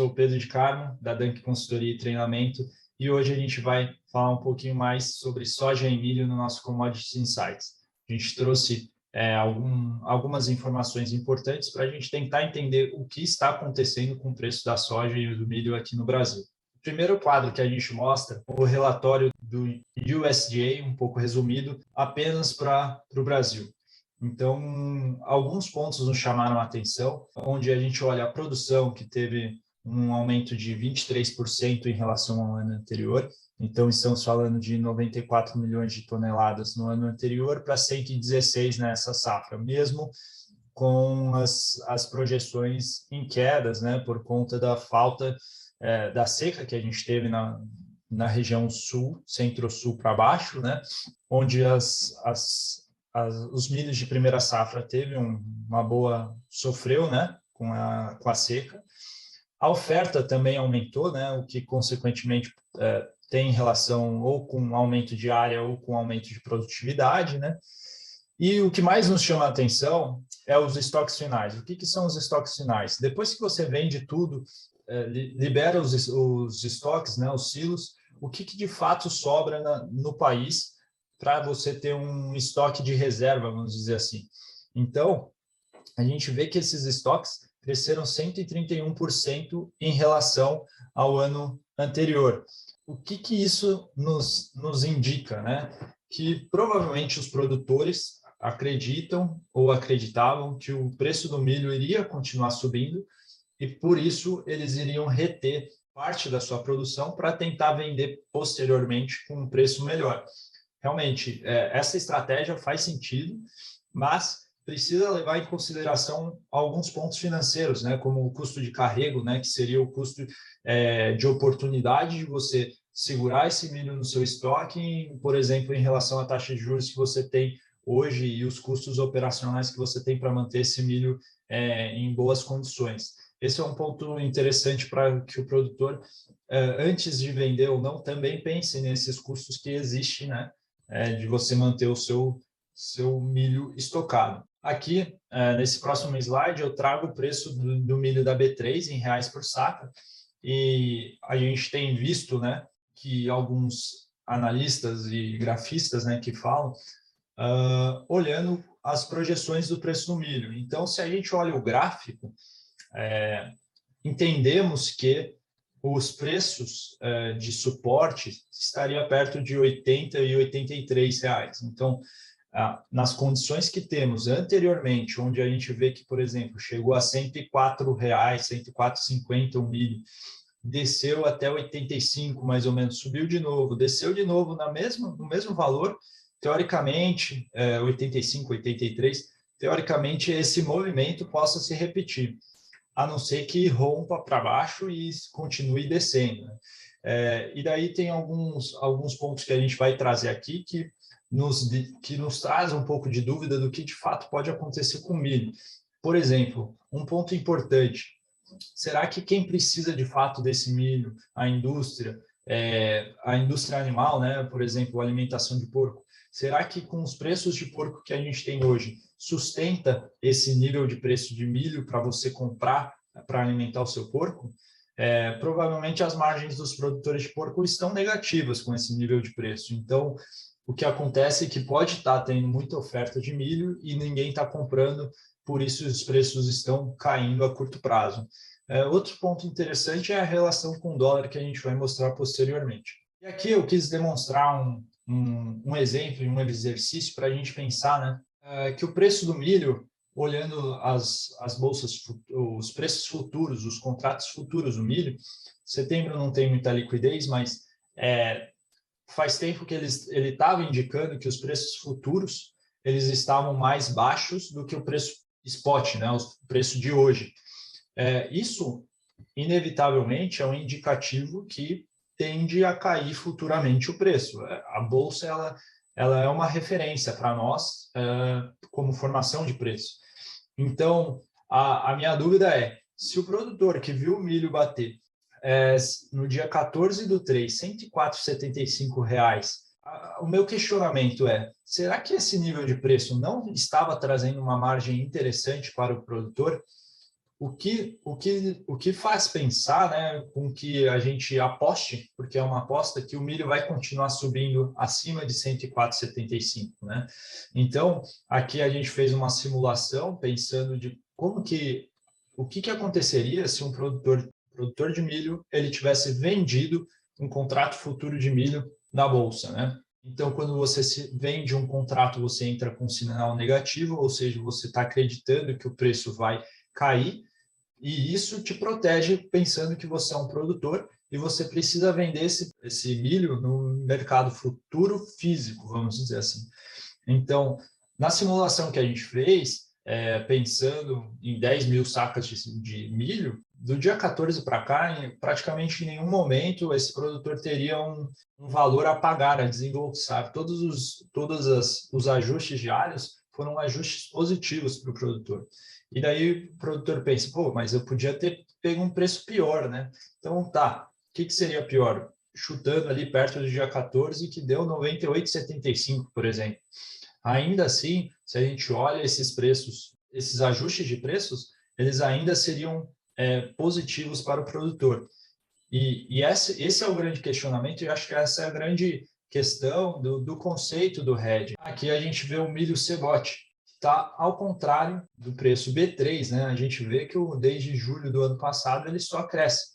sou Pedro de Carmo, da Dunk Consultoria e Treinamento, e hoje a gente vai falar um pouquinho mais sobre soja e milho no nosso Commodity Insights. A gente trouxe é, algum, algumas informações importantes para a gente tentar entender o que está acontecendo com o preço da soja e do milho aqui no Brasil. O primeiro quadro que a gente mostra o relatório do USDA, um pouco resumido, apenas para o Brasil. Então, alguns pontos nos chamaram a atenção, onde a gente olha a produção, que teve um aumento de 23% em relação ao ano anterior. Então, estamos falando de 94 milhões de toneladas no ano anterior para 116 nessa safra, mesmo com as, as projeções em quedas, né, por conta da falta é, da seca que a gente teve na, na região sul, centro-sul para baixo, né, onde as, as, as, os milhos de primeira safra teve um, uma boa, sofreu, né, com a, com a seca. A oferta também aumentou, né, o que consequentemente é, tem relação ou com aumento de área ou com aumento de produtividade, né? E o que mais nos chama a atenção é os estoques finais. O que, que são os estoques finais? Depois que você vende tudo, é, libera os, os estoques, né, os silos, o que, que de fato sobra na, no país para você ter um estoque de reserva, vamos dizer assim. Então, a gente vê que esses estoques cresceram 131% em relação ao ano anterior. O que, que isso nos, nos indica? Né? Que provavelmente os produtores acreditam ou acreditavam que o preço do milho iria continuar subindo e por isso eles iriam reter parte da sua produção para tentar vender posteriormente com um preço melhor realmente, é, essa estratégia faz sentido, mas precisa levar em consideração alguns pontos financeiros, né, como o custo de carrego, né, que seria o custo é, de oportunidade de você segurar esse milho no seu estoque, por exemplo, em relação à taxa de juros que você tem hoje e os custos operacionais que você tem para manter esse milho é, em boas condições. Esse é um ponto interessante para que o produtor, é, antes de vender ou não, também pense nesses custos que existem, né? é, de você manter o seu, seu milho estocado. Aqui, é, nesse próximo slide, eu trago o preço do, milho da B3 em reais por saca, e a gente tem visto né, que alguns analistas e grafistas né, que falam, uh, olhando as projeções do preço do milho. Então, se a gente olha o gráfico, é, entendemos que os preços uh, de suporte estaria perto de 80 e 83 reais. Então, uh, nas condições que temos anteriormente, onde a gente vê que, por exemplo, chegou a 104 reais, 104,50 o milho, desceu até 85 mais ou menos, subiu de novo, desceu de novo na mesma, no mesmo valor, teoricamente, uh, 85, 83, teoricamente esse movimento possa se repetir a não ser que rompa para baixo e continue descendo. Né? É, e daí tem alguns, alguns pontos que a gente vai trazer aqui que nos, que nos traz um pouco de dúvida do que de fato pode acontecer com o milho. Por exemplo, um ponto importante, será que quem precisa de fato desse milho, a indústria, é, a indústria animal, né, por exemplo, a alimentação de porco, será que com os preços de porco que a gente tem hoje, sustenta esse nível de preço de milho para você comprar para alimentar o seu porco, é, provavelmente as margens dos produtores de porco estão negativas com esse nível de preço. Então, o que acontece é que pode estar tá tendo muita oferta de milho e ninguém está comprando, por isso os preços estão caindo a curto prazo. É, outro ponto interessante é a relação com o dólar que a gente vai mostrar posteriormente. E aqui eu quis demonstrar um, um, um exemplo, um exercício para a gente pensar né, é, que o preço do milho, olhando as, as bolsas, os preços futuros, os contratos futuros do milho, setembro não tem muita liquidez, mas é, faz tempo que ele estava indicando que os preços futuros eles estavam mais baixos do que o preço spot, né, o preço de hoje. É, isso, inevitavelmente, é um indicativo que tende a cair futuramente o preço. É, a bolsa ela ela é uma referência para nós uh, como formação de preço. Então, a, a, minha dúvida é, se o produtor que viu o milho bater é, no dia 14 do 3, 104,75 reais, o meu questionamento é, será que esse nível de preço não estava trazendo uma margem interessante para o produtor? O que, o que, o que faz pensar né, com que a gente aposte, porque é uma aposta, que o milho vai continuar subindo acima de 104,75. Né? Então, aqui a gente fez uma simulação pensando de como que o que, que aconteceria se um produtor, produtor de milho ele tivesse vendido um contrato futuro de milho na bolsa, né? Então, quando você vende um contrato, você entra com sinal negativo, ou seja, você está acreditando que o preço vai cair, e isso te protege pensando que você é um produtor e você precisa vender esse, esse milho no mercado futuro físico, vamos dizer assim. Então, na simulação que a gente fez, é, pensando em 10 mil sacas de, de milho, do dia 14 para cá, em, praticamente em nenhum momento esse produtor teria um, um valor a pagar, a desembolsar. Todos os, todos as, os ajustes diários foram ajustes positivos para o produtor. E daí o produtor pensa, pô, mas eu podia ter pego um preço pior, né? Então, tá, o que, que seria pior? Chutando ali perto do dia 14, que deu 98,75, por exemplo. Ainda assim, se a gente olha esses preços, esses ajustes de preços, eles ainda seriam é, positivos para o produtor. E, e esse, esse é o grande questionamento, e acho que essa é a grande questão do, do conceito do hedge. Aqui a gente vê o milho cebote, está ao contrário do preço B3, né? A gente vê que o, desde julho do ano passado ele só cresce.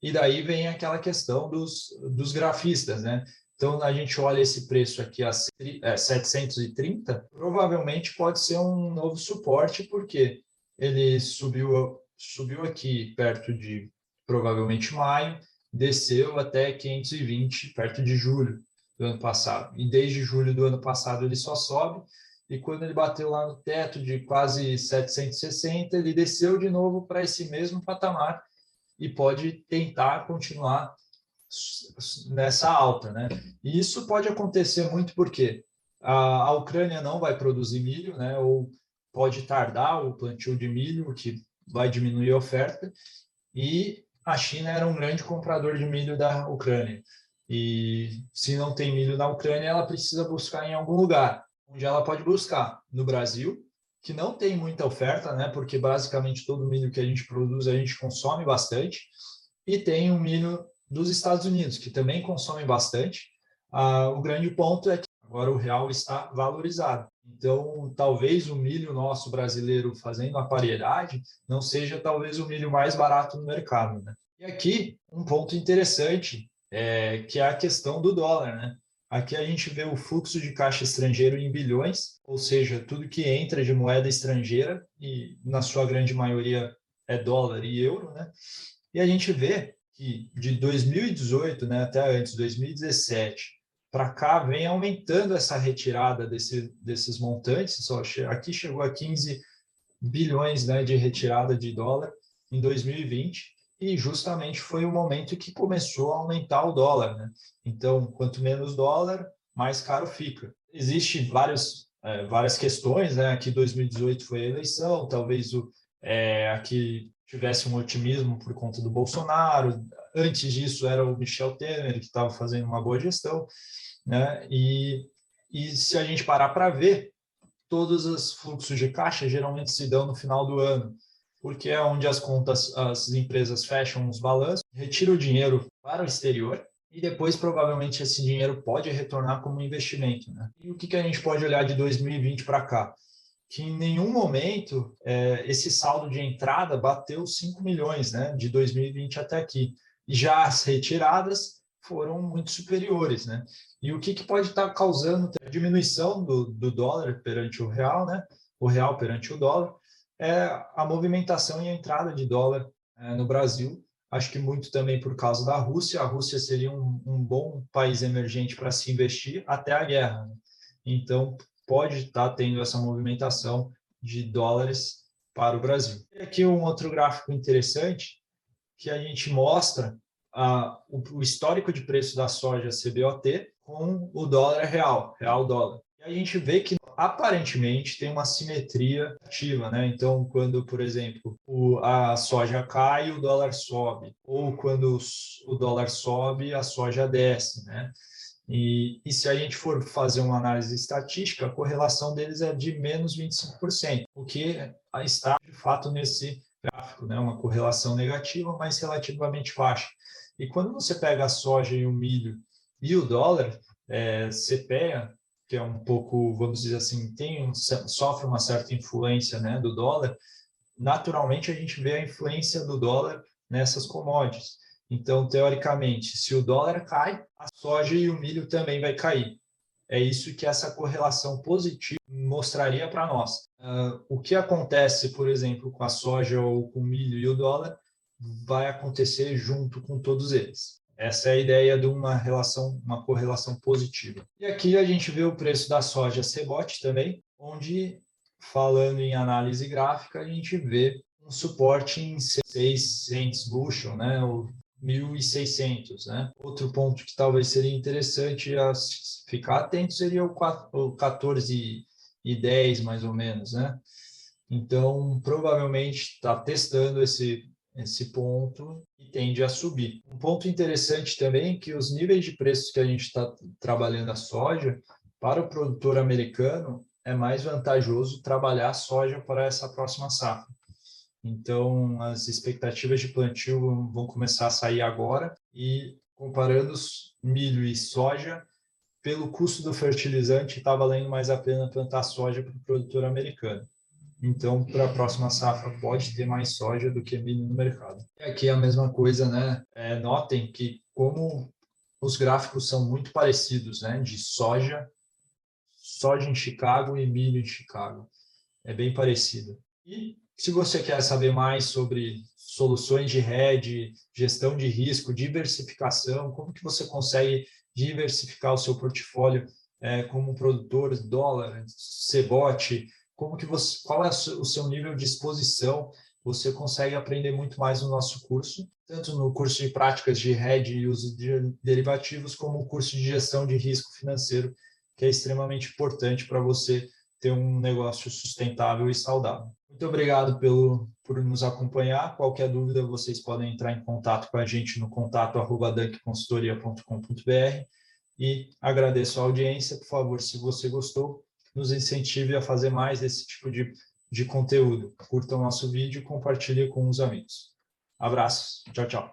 E daí vem aquela questão dos, dos grafistas, né? Então, a gente olha esse preço aqui a 730, é, provavelmente pode ser um novo suporte, porque ele subiu, subiu aqui perto de, provavelmente, maio, desceu até 520, perto de julho do ano passado. E desde julho do ano passado ele só sobe, e quando ele bateu lá no teto de quase 760, ele desceu de novo para esse mesmo patamar e pode tentar continuar nessa alta, né? E isso pode acontecer muito porque a, Ucrânia não vai produzir milho, né? Ou pode tardar o plantio de milho, que vai diminuir a oferta, e a China era um grande comprador de milho da Ucrânia. E se não tem milho na Ucrânia, ela precisa buscar em algum lugar onde ela pode buscar no Brasil, que não tem muita oferta, né? Porque basicamente todo milho que a gente produz a gente consome bastante, e tem o milho dos Estados Unidos, que também consome bastante. Ah, o grande ponto é que agora o real está valorizado. Então, talvez o milho nosso brasileiro fazendo aparelhagem não seja talvez o milho mais barato no mercado. Né? E aqui, um ponto interessante, é, que é a questão do dólar. Né? Aqui a gente vê o fluxo de caixa estrangeiro em bilhões, ou seja, tudo que entra de moeda estrangeira, e na sua grande maioria é dólar e euro, né? E a gente vê que de 2018 né, até antes, 2017, para cá, vem aumentando essa retirada desse, desses montantes. Só aqui chegou a 15 bilhões né, de retirada de dólar em 2020 e justamente foi o momento que começou a aumentar o dólar. Né? Então, quanto menos dólar, mais caro fica. Existem várias, é, várias questões, né? aqui 2018 foi a eleição, talvez o, é, aqui tivesse um otimismo por conta do Bolsonaro, antes disso era o Michel Temer, que estava fazendo uma boa gestão, né? e, e se a gente parar para ver, todos os fluxos de caixa geralmente se dão no final do ano porque é onde as contas, as empresas fecham os balanços, retiram o dinheiro para o exterior e depois provavelmente esse dinheiro pode retornar como investimento. Né? E o que, que a gente pode olhar de 2020 para cá? Que em nenhum momento é, esse saldo de entrada bateu 5 milhões né, de 2020 até aqui. E já as retiradas foram muito superiores. Né? E o que, que pode estar causando a diminuição do, do dólar perante o real, né? o real perante o dólar, é a movimentação e a entrada de dólar é, no Brasil. Acho que muito também por causa da Rússia. A Rússia seria um, um bom país emergente para se investir até a guerra. Né? Então, pode estar tendo essa movimentação de dólares para o Brasil. E aqui um outro gráfico interessante que a gente mostra a, o, o histórico de preço da soja CBOT com o dólar real, real dólar. E a gente vê que aparentemente tem uma simetria ativa, né? Então, quando, por exemplo, o, a soja cai, o dólar sobe, ou quando o dólar sobe, a soja desce, né? E, e, se a gente for fazer uma análise estatística, a correlação deles é de menos 25%, o que está, de fato, nesse gráfico, né? uma correlação negativa, mas relativamente baixa. E quando você pega a soja e o milho e o dólar, é, CPEA, que é um pouco, vamos dizer assim, tem um, sofre uma certa influência né, do dólar, naturalmente a gente vê a influência do dólar nessas commodities. Então, teoricamente, se o dólar cai, a soja e o milho também vai cair. É isso que essa correlação positiva mostraria para nós. Uh, o que acontece, por exemplo, com a soja ou com o milho e o dólar, vai acontecer junto com todos eles. Essa é a ideia de uma relação, uma correlação positiva. E aqui a gente vê o preço da soja CBOT também, onde, falando em análise gráfica, a gente vê um suporte em 600 bushel, né, 1.600. Né? Outro ponto que talvez seria interessante a ficar atento seria o 14 e 10, mais ou menos. Né? Então, provavelmente está testando esse, esse ponto e tende a subir. Um ponto interessante também é que os níveis de preços que a gente está trabalhando a soja, para o produtor americano, é mais vantajoso trabalhar a soja para essa próxima safra. Então, as expectativas de plantio vão começar a sair agora e comparando milho e soja, pelo custo do fertilizante, está valendo mais a pena plantar soja para o produtor americano. Então, para a próxima safra, pode ter mais soja do que milho no mercado. E aqui é a mesma coisa, né? É, notem que como os gráficos são muito parecidos, né? De soja, soja em Chicago e milho em Chicago. É bem parecido. E se você quer saber mais sobre soluções de hedge, gestão de risco, diversificação, como que você consegue diversificar o seu portfólio é, como produtor, dólar, cebot, como que você, qual é o seu nível de exposição, você consegue aprender muito mais no nosso curso, tanto no curso de práticas de hedge e uso de derivativos, como o curso de gestão de risco financeiro, que é extremamente importante para você ter um negócio sustentável e saudável. Muito obrigado pelo, por nos acompanhar. Qualquer dúvida, vocês podem entrar em contato com a gente no contato arroba e agradeço a audiência. Por favor, se você gostou, nos incentive a fazer mais desse tipo de, de conteúdo. Curta o nosso vídeo e compartilhe com os amigos. Abraços. Tchau, tchau.